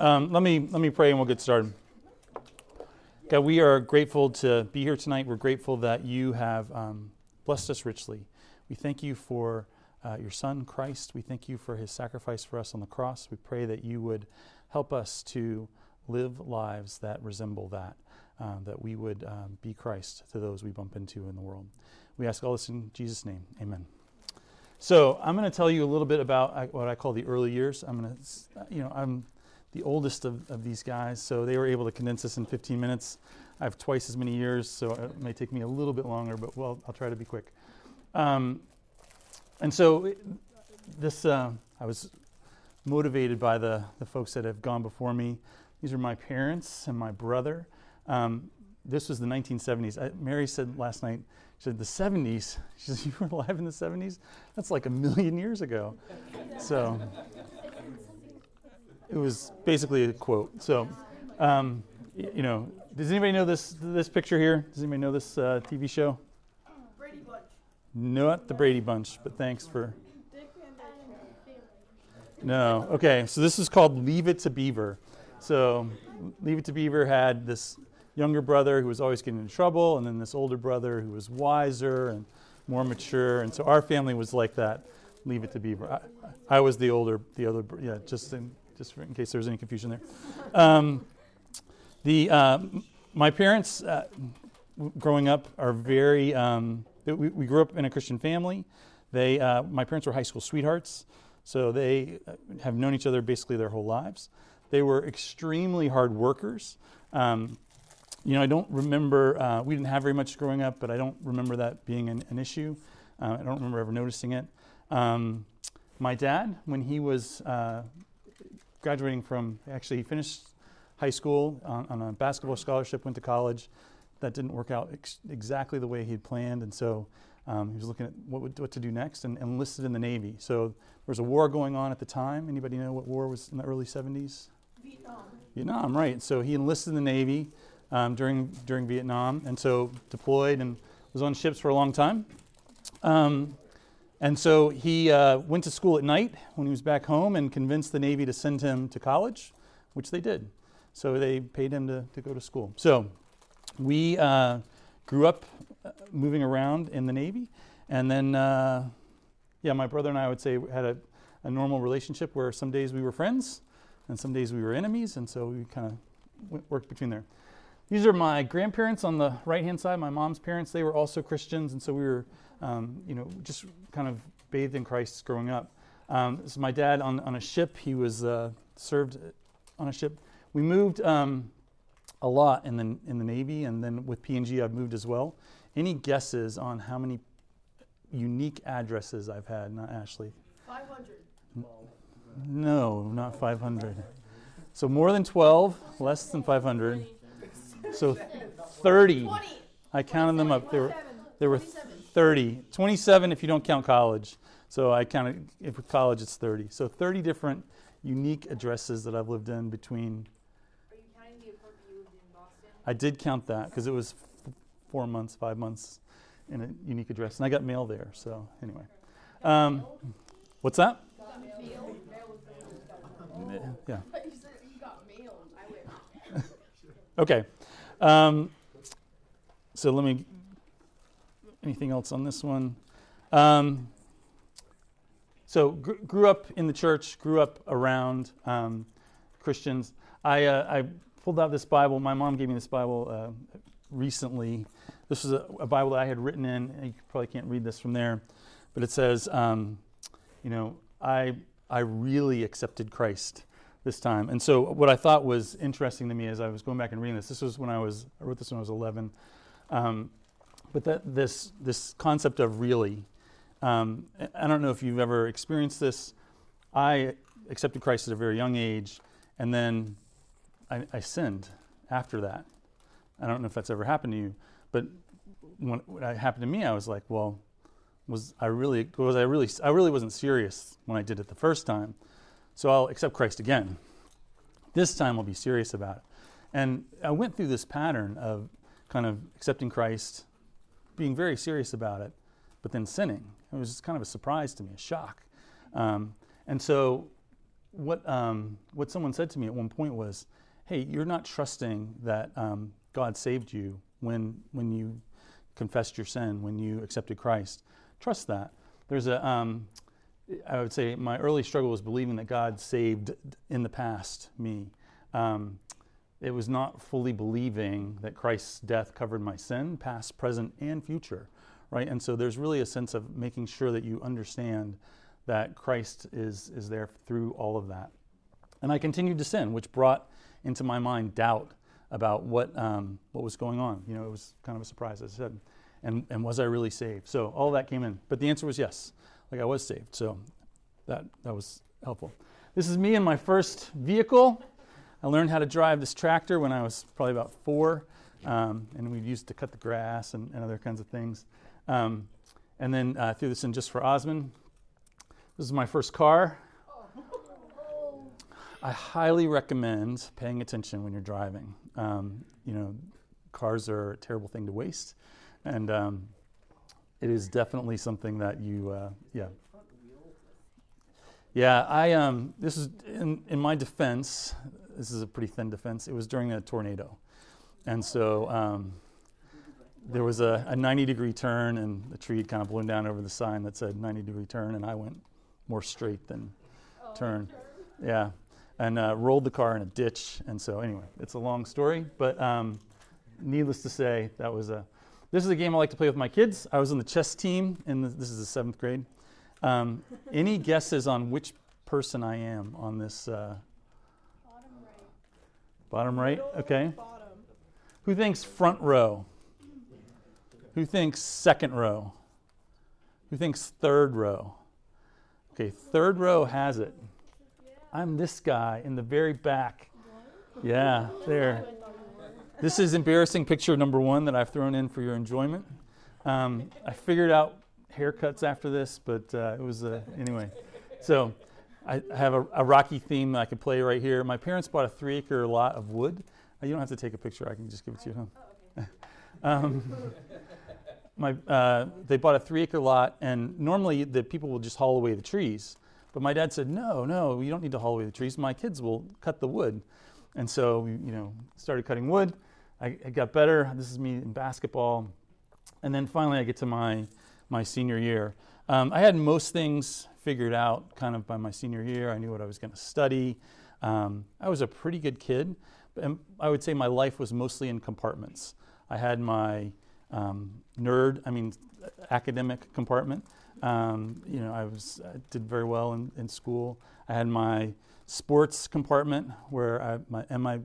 Um, let me let me pray and we'll get started. God, we are grateful to be here tonight. We're grateful that you have um, blessed us richly. We thank you for uh, your Son Christ. We thank you for His sacrifice for us on the cross. We pray that you would help us to live lives that resemble that. Uh, that we would um, be Christ to those we bump into in the world. We ask all this in Jesus' name. Amen. So I'm going to tell you a little bit about uh, what I call the early years. I'm going to, you know, I'm the oldest of, of these guys, so they were able to condense this in 15 minutes. I have twice as many years, so it may take me a little bit longer, but well, I'll try to be quick. Um, and so this, uh, I was motivated by the, the folks that have gone before me. These are my parents and my brother. Um, this was the 1970s. I, Mary said last night, she said, the 70s. She said, You were alive in the 70s? That's like a million years ago. So it was basically a quote. So, um, you know, does anybody know this this picture here? Does anybody know this uh, TV show? Brady Bunch. Not the Brady Bunch, but thanks for. No. Okay. So this is called Leave It to Beaver. So Leave It to Beaver had this younger brother who was always getting in trouble, and then this older brother who was wiser and more mature. And so our family was like that. Leave It to Beaver. I, I was the older, the other, yeah, just in, just in case there was any confusion there. Um, the uh, my parents, uh, growing up, are very. Um, we, we, grew up in a Christian family. They, uh, my parents were high school sweethearts, so they uh, have known each other basically their whole lives. They were extremely hard workers. Um, you know, I don't remember, uh, we didn't have very much growing up, but I don't remember that being an, an issue. Uh, I don't remember ever noticing it. Um, my dad, when he was graduating from, actually, he finished high school on, on, a basketball scholarship, went to college. That didn't work out ex- exactly the way he had planned, and so um, he was looking at what, would, what to do next and, and enlisted in the Navy. So there was a war going on at the time. Anybody know what war was in the early 70s? Vietnam. Vietnam, right. So he enlisted in the Navy um, during, during Vietnam, and so deployed and was on ships for a long time. Um, and so he uh, went to school at night when he was back home and convinced the Navy to send him to college, which they did. So they paid him to, to go to school. So we uh, grew up uh, moving around in the Navy. And then, uh, yeah, my brother and I, would say, had a, a normal relationship where some days we were friends and some days we were enemies. And so we kind of worked between there. These are my grandparents on the right hand side, my mom's parents. They were also Christians, and so we were, um, you know, just kind of bathed in Christ growing up. Um, this is my dad on, on a ship. He was uh, served on a ship. We moved um, a lot in the, in the Navy, and then with P&G, I've moved as well. Any guesses on how many unique addresses I've had, not Ashley? 500. No, not 500. So more than 12, less than 500. So 30. I counted them up. There were, there were 30. 27 if you don't count college. So I counted, if college it's 30. So 30 different unique addresses that I've lived in between. Are you counting the apartment you lived in Boston? I did count that because it was f- four months, five months in a unique address. And I got mail there. So anyway. Um, what's that? Yeah. But you said you got mail. I. Okay. Um, so let me. Anything else on this one? Um, so gr- grew up in the church, grew up around um, Christians. I, uh, I pulled out this Bible. My mom gave me this Bible uh, recently. This was a, a, Bible that I had written in. You probably can't read this from there, but it says, um, you know, I I really accepted Christ this time. And so what I thought was interesting to me as I was going back and reading this, this was when I was, I wrote this when I was 11. Um, but that this, this concept of really, um, I don't know if you've ever experienced this. I accepted Christ at a very young age, and then I, I sinned after that. I don't know if that's ever happened to you, but when, when it happened to me, I was like, well, was I really was I really I really wasn't serious when I did it the first time. So I'll accept Christ again. This time I'll be serious about it. And I went through this pattern of kind of accepting Christ, being very serious about it, but then sinning. It was kind of a surprise to me, a shock. Um, and so what um, what someone said to me at one point was, "Hey, you're not trusting that um, God saved you when when you confessed your sin, when you accepted Christ. Trust that." There's a um, I would say my early struggle was believing that God saved in the past me. Um, it was not fully believing that Christ's death covered my sin, past, present, and future, right? And so there's really a sense of making sure that you understand that Christ is, is there through all of that. And I continued to sin, which brought into my mind doubt about what, um, what was going on. You know, it was kind of a surprise, as I said. And, and was I really saved? So all that came in. But the answer was yes, like I was saved. So that, that was helpful. This is me in my first vehicle. I learned how to drive this tractor when I was probably about four, um, and we used to cut the grass and, and other kinds of things. Um, and then uh, threw this in just for Osmond. This is my first car. I highly recommend paying attention when you're driving. Um, you know, cars are a terrible thing to waste, and um, it is definitely something that you, uh, yeah. Yeah, I um, this is in, in my defense this is a pretty thin defense. It was during a tornado. And so um, there was a, a, 90 degree turn, and the tree had kind of blown down over the sign that said 90 degree turn, and I went more straight than oh, turn. Yeah. And uh, rolled the car in a ditch. And so, anyway, it's a long story, but um, needless to say, that was a. This is a game I like to play with my kids. I was on the chess team, and this is the seventh grade. Um, any guesses on which person I am on this uh, Bottom right? Okay. Who thinks front row? Who thinks second row? Who thinks third row? Okay, third row has it. I'm this guy in the very back. Yeah, there. This is embarrassing picture number one that I've thrown in for your enjoyment. Um, I figured out haircuts after this, but uh, it was, uh, anyway. So I have a, a, rocky theme that I could play right here. My parents bought a three acre lot of wood. Uh, you don't have to take a picture, I can just give it to you. Huh? Oh, um, my, uh, they bought a three acre lot, and normally the people will just haul away the trees. But my dad said, No, no, you don't need to haul away the trees. My kids will cut the wood. And so we, you know, started cutting wood. I, I got better. This is me in basketball. And then finally, I get to my, my senior year. Um, I had most things figured out kind of by my senior year. I knew what I was going to study. Um, I was a pretty good kid. And I would say my life was mostly in compartments. I had my um, nerd, I mean, academic compartment. Um, you know, I was I did very well in, in school. I had my sports compartment where I, my and my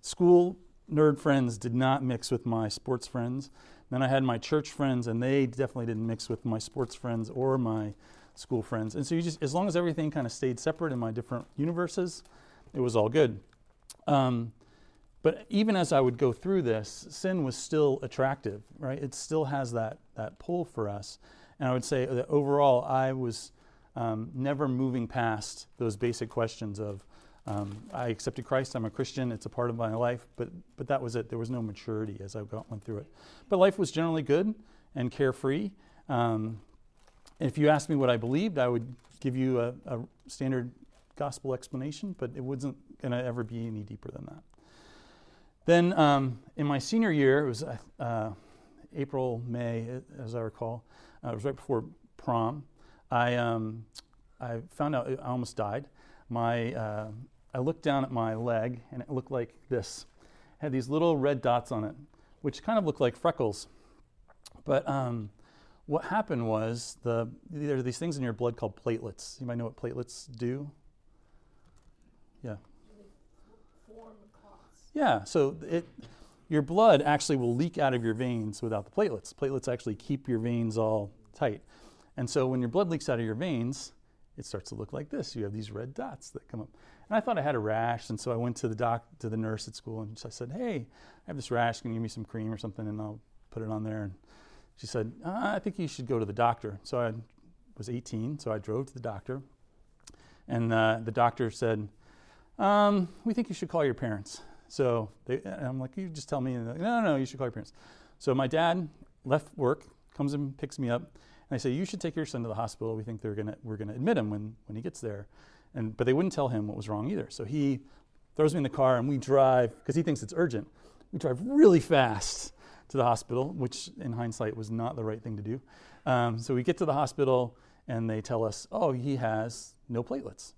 school nerd friends did not mix with my sports friends. Then I had my church friends, and they definitely didn't mix with my sports friends or my school friends. And so you just, as long as everything kind of stayed separate in my different universes, it was all good. Um, but even as I would go through this, sin was still attractive, right? It still has that, that pull for us. And I would say that overall, I was um, never moving past those basic questions of um, I accepted Christ, I'm a Christian, it's a part of my life, but, but that was it. There was no maturity as I went through it. But life was generally good and carefree. Um, if you asked me what I believed, I would give you a, a standard gospel explanation, but it wasn't going to ever be any deeper than that. Then um, in my senior year, it was uh, April, May, as I recall, uh, it was right before prom. I, um, I found out I almost died. My, uh, I looked down at my leg and it looked like this. It had these little red dots on it, which kind of looked like freckles. But um, what happened was the there are these things in your blood called platelets. You might know what platelets do. Yeah. Yeah. So it your blood actually will leak out of your veins without the platelets. Platelets actually keep your veins all tight. And so when your blood leaks out of your veins, it starts to look like this. You have these red dots that come up. And I thought I had a rash, and so I went to the doc to the nurse at school and I said, "Hey, I have this rash. Can you give me some cream or something, and I'll put it on there." And she said, uh, I think you should go to the doctor. So I was 18, so I drove to the doctor. And uh, the doctor said, um, We think you should call your parents. So they, I'm like, You just tell me. Like, no, no, no, you should call your parents. So my dad left work, comes and picks me up. And I say, You should take your son to the hospital. We think they're gonna, we're going to admit him when, when he gets there. And, but they wouldn't tell him what was wrong either. So he throws me in the car and we drive, because he thinks it's urgent. We drive really fast to the hospital, which in hindsight was not the right thing to do. Um, so we get to the hospital and they tell us, oh, he has no platelets.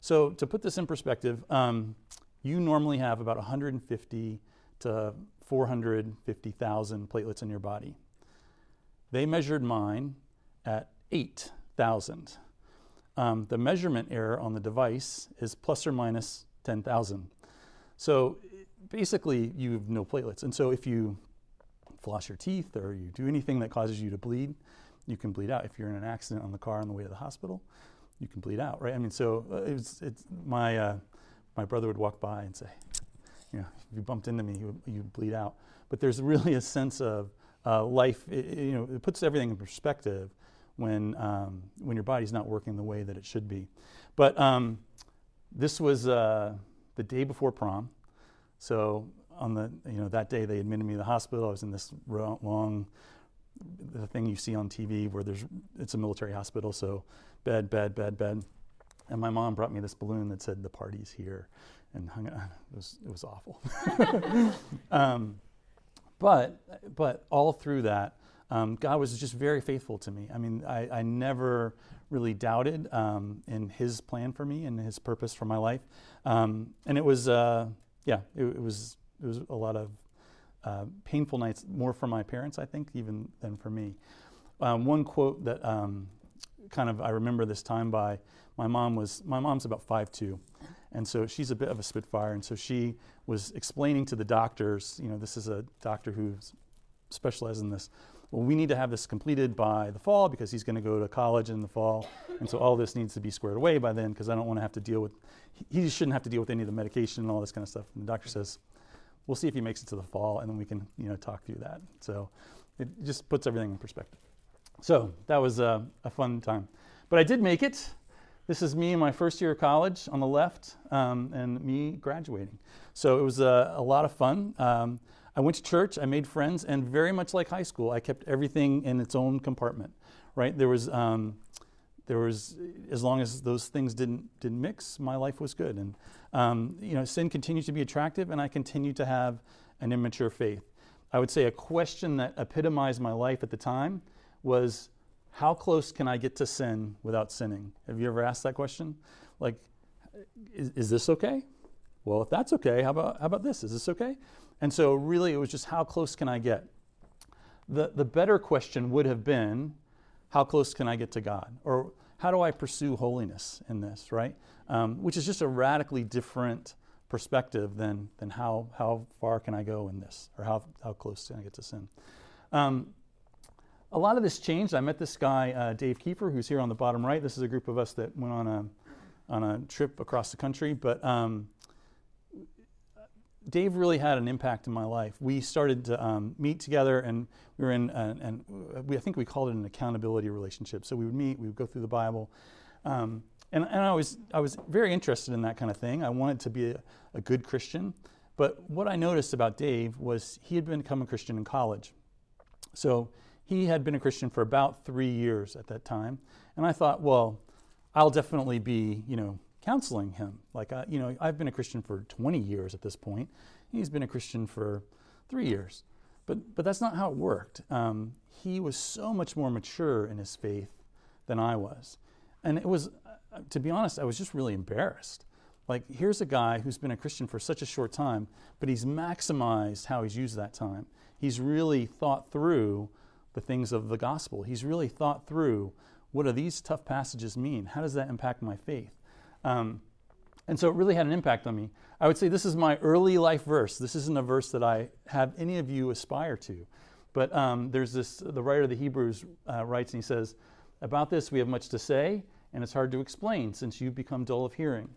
So to put this in perspective, um, you normally have about 150 to 450,000 platelets in your body. They measured mine at 8,000. Um, the measurement error on the device is plus or minus 10,000. So basically, you have no platelets. And so if you floss your teeth or you do anything that causes you to bleed, you can bleed out. If you're in an accident on the car on the way to the hospital, you can bleed out, right? I mean, so uh, it's, it's my, uh, my brother would walk by and say, you know, if you bumped into me, you, bleed out. But there's really a sense of uh, life, it, you know, it puts everything in perspective when, um, when your body's not working the way that it should be. But um, this was uh, the day before prom. So on the, you know, that day they admitted me to the hospital. I was in this long, the thing you see on TV where there's, it's a military hospital. So bed, bed, bed, bed. And my mom brought me this balloon that said the party's here and hung it. It was, it was awful. um, but, but all through that, um, God was just very faithful to me. I mean, I, I never really doubted um, in His plan for me and His purpose for my life. Um, and it was, uh, yeah, it, it, was it was a lot of uh, painful nights, more for my parents, I think, even than for me. Um, one quote that um, kind of I remember this time by my mom was my mom's about five two, and so she's a bit of a spitfire, and so she was explaining to the doctors, you know, this is a doctor who specializes in this well, we need to have this completed by the fall because he's going to go to college in the fall. And so all this needs to be squared away by then because I don't want to have to deal with, he shouldn't have to deal with any of the medication and all this kind of stuff. And the doctor says, we'll see if he makes it to the fall and then we can, you know, talk through that. So it just puts everything in perspective. So that was a, a fun time. But I did make it. This is me in my first year of college on the left um, and me graduating. So it was a, a lot of fun. Um, I went to church, I made friends, and very much like high school, I kept everything in its own compartment. Right? There was, um, there was, as long as those things didn't didn't mix, my life was good. And um, you know, sin continues to be attractive, and I continue to have an immature faith. I would say a question that epitomized my life at the time was, how close can I get to sin without sinning? Have you ever asked that question? Like, is, is this okay? Well, if that's okay, how about how about this? Is this okay? And so, really, it was just how close can I get? The, the better question would have been, how close can I get to God? Or how do I pursue holiness in this, right? Um, which is just a radically different perspective than, than how, how far can I go in this, or how, how close can I get to sin. Um, a lot of this changed. I met this guy, uh, Dave Kiefer, who's here on the bottom right. This is a group of us that went on a, on a trip across the country. But um, Dave really had an impact in my life. We started to um, meet together, and we were in, and we, I think we called it an accountability relationship. So we would meet, we would go through the Bible, um, and, and I was I was very interested in that kind of thing. I wanted to be a, a, good Christian, but what I noticed about Dave was he had become a Christian in college. So he had been a Christian for about three years at that time, and I thought, well, I'll definitely be, you know, counseling him. Like, uh, you know, I've been a Christian for 20 years at this point. He's been a Christian for three years. But, but that's not how it worked. Um, he was so much more mature in his faith than I was. And it was, uh, to be honest, I was just really embarrassed. Like, here's a guy who's been a Christian for such a short time, but he's maximized how he's used that time. He's really thought through the things of the gospel. He's really thought through what do these tough passages mean? How does that impact my faith? Um, and so it really had an impact on me. I would say this is my early life verse. This isn't a verse that I have any of you aspire to. But um, there's this, the writer of the Hebrews uh, writes and he says, About this we have much to say, and it's hard to explain since you've become dull of hearing.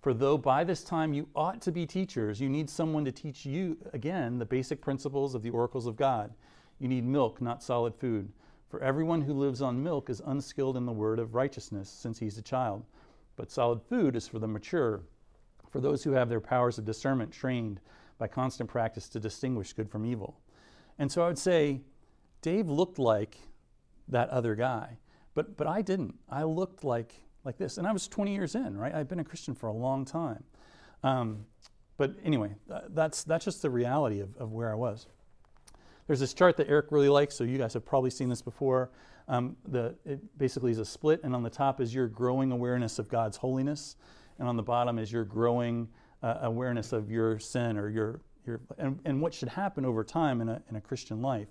For though by this time you ought to be teachers, you need someone to teach you again the basic principles of the oracles of God. You need milk, not solid food. For everyone who lives on milk is unskilled in the word of righteousness, since he's a child. But solid food is for the mature, for those who have their powers of discernment trained by constant practice to distinguish good from evil. And so I would say Dave looked like that other guy, but, but I didn't. I looked like, like this. And I was 20 years in, right? I've been a Christian for a long time. Um, but anyway, that's, that's just the reality of, of where I was. There's this chart that Eric really likes, so you guys have probably seen this before. Um, the, it basically is a split, and on the top is your growing awareness of God's holiness, and on the bottom is your growing uh, awareness of your sin or your, your and, and what should happen over time in a, in a Christian life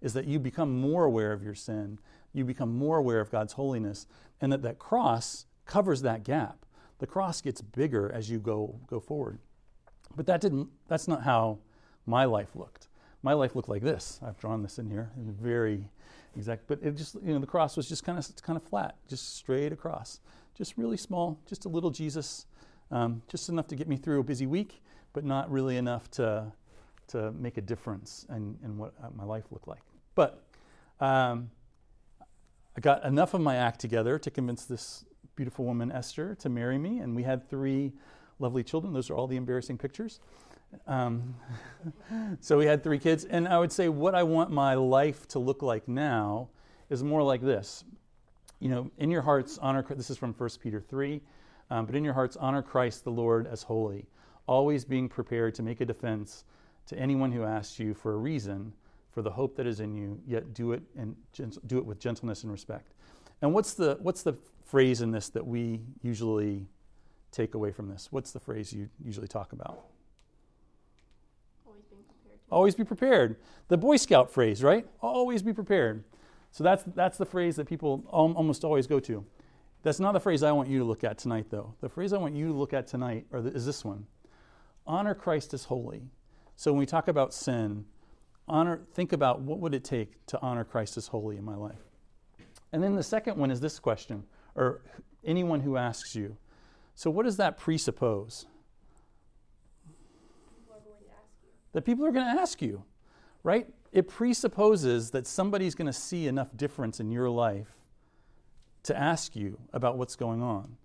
is that you become more aware of your sin, you become more aware of God's holiness, and that that cross covers that gap. The cross gets bigger as you go, go forward. But that didn't, that's not how my life looked. My life looked like this. I've drawn this in here. It's very exact, but it just, you know, the cross was just kind of, kind of flat, just straight across. Just really small, just a little Jesus, um, just enough to get me through a busy week, but not really enough to, to make a difference in, in what uh, my life looked like. But um, I got enough of my act together to convince this beautiful woman, Esther, to marry me, and we had three lovely children. Those are all the embarrassing pictures. Um, so we had three kids, and I would say what I want my life to look like now is more like this. You know, in your hearts, honor. This is from 1 Peter 3. Um, but in your hearts, honor Christ the Lord as holy, always being prepared to make a defense to anyone who asks you for a reason for the hope that is in you, yet do it and do it with gentleness and respect. And what's the what's the phrase in this that we usually take away from this? What's the phrase you usually talk about? Always being prepared. To Always be prepared. The Boy Scout phrase, right? Always be prepared. So that's that's the phrase that people almost always go to. That's not the phrase I want you to look at tonight, though. The phrase I want you to look at tonight or is this one: honor Christ as holy. So when we talk about sin, honor. Think about what would it take to honor Christ as holy in my life. And then the second one is this question, or anyone who asks you. So what does that presuppose? people are going to ask you. That people are going to ask you, right? It presupposes that somebody's going to see enough difference in your life to ask you about what's going on.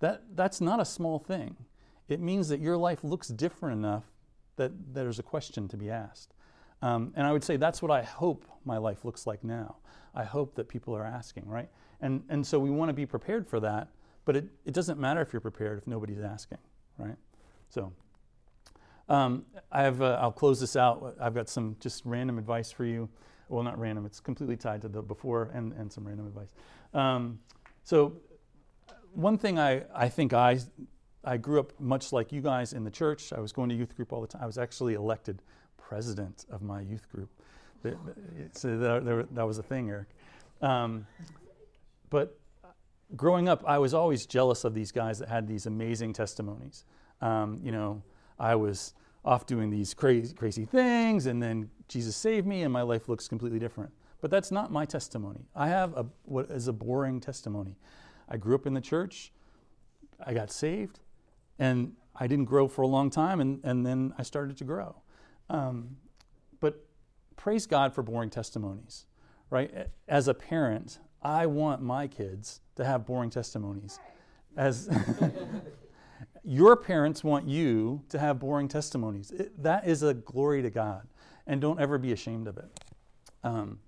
That, that's not a small thing. It means that your life looks different enough that there's a question to be asked. Um, and I would say that's what I hope my life looks like now. I hope that people are asking, right? And, and so we want to be prepared for that, but it, it doesn't matter if you're prepared if nobody's asking, right? So um, I have, uh, I'll close this out. I've got some just random advice for you. Well, not random, it's completely tied to the before and, and some random advice. Um, so, one thing I, I think I, I grew up much like you guys in the church. I was going to youth group all the time. I was actually elected president of my youth group. So that, that was a thing, Eric. Um, but growing up, I was always jealous of these guys that had these amazing testimonies. Um, you know, I was off doing these crazy, crazy things, and then Jesus saved me, and my life looks completely different. But that's not my testimony. I have a, what is a boring testimony. I grew up in the church, I got saved, and I didn't grow for a long time, and, and then I started to grow. Um, but praise God for boring testimonies, right? As a parent, I want my kids to have boring testimonies. As your parents want you to have boring testimonies. It, that is a glory to God, and don't ever be ashamed of it. Um,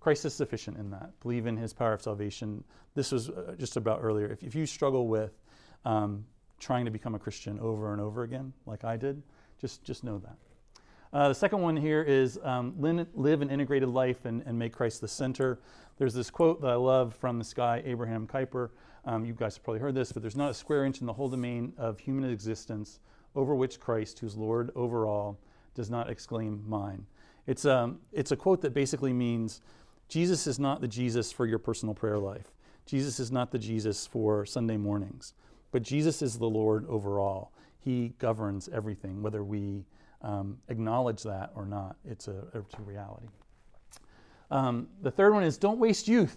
Christ is sufficient in that. Believe in His power of salvation. This was uh, just about earlier. If, if you struggle with um, trying to become a Christian over and over again, like I did, just just know that. Uh, the second one here is um, live an integrated life and, and make Christ the center. There's this quote that I love from this guy, Abraham Kuyper. Um, you guys have probably heard this, but there's not a square inch in the whole domain of human existence over which Christ, who's Lord over all, does not exclaim mine. It's, um, it's a quote that basically means Jesus is not the Jesus for your personal prayer life. Jesus is not the Jesus for Sunday mornings, but Jesus is the Lord over all. He governs everything, whether we um, acknowledge that or not. It's a, it's a reality. Um, the third one is don't waste youth.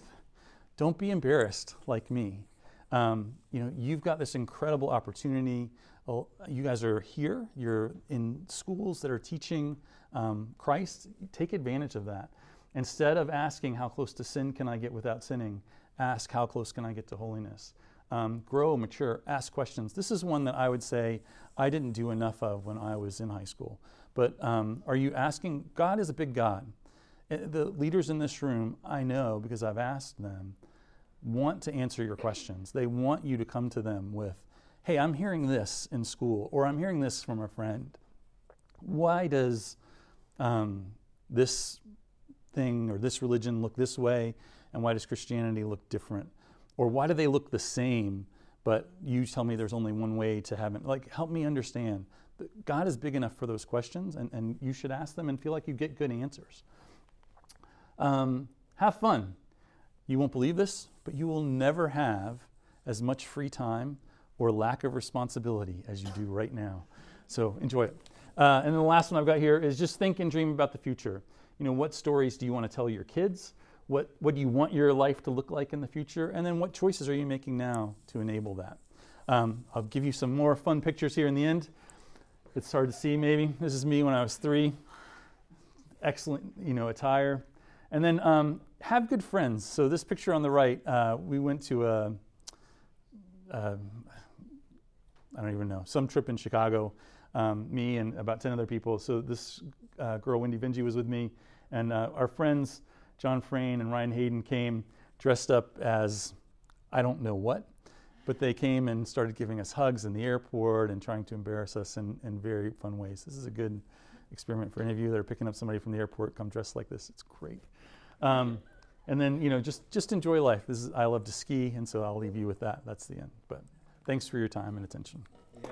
Don't be embarrassed like me. Um, you know, you've got this incredible opportunity. Well, you guys are here. You're in schools that are teaching um, Christ. Take advantage of that. Instead of asking how close to sin can I get without sinning, ask how close can I get to holiness. Um, grow, mature, ask questions. This is one that I would say I didn't do enough of when I was in high school. But um, are you asking? God is a big God. Uh, The leaders in this room, I know because I've asked them, want to answer your questions. They want you to come to them with, hey, I'm hearing this in school, or I'm hearing this from a friend. Why does um, this thing or this religion look this way, and why does Christianity look different? Or why do they look the same, but you tell me there's only one way to heaven? Like, help me understand. God is big enough for those questions, and, and you should ask them and feel like you get good answers. Um, have fun. You won't believe this, but you will never have as much free time or lack of responsibility as you do right now. So enjoy it. Uh, and then the last one I've got here is just think and dream about the future. You know, what stories do you want to tell your kids? What, what do you want your life to look like in the future? And then what choices are you making now to enable that? Um, I'll give you some more fun pictures here in the end. It's hard to see maybe. This is me when I was three. Excellent, you know, attire. And then um, have good friends. So this picture on the right, uh, we went to a, a, I don't even know, some trip in Chicago. Um, me and about 10 other people. So this uh, girl, Wendy Vinci, was with me. And uh, our friends, John Frayne and Ryan Hayden, came dressed up as I don't know what, but they came and started giving us hugs in the airport and trying to embarrass us in, in very fun ways. This is a good experiment for any of you that are picking up somebody from the airport. Come dressed like this. It's great. Um, and then you know just just enjoy life. This is I love to ski, and so I'll leave you with that. That's the end. But thanks for your time and attention. Yeah,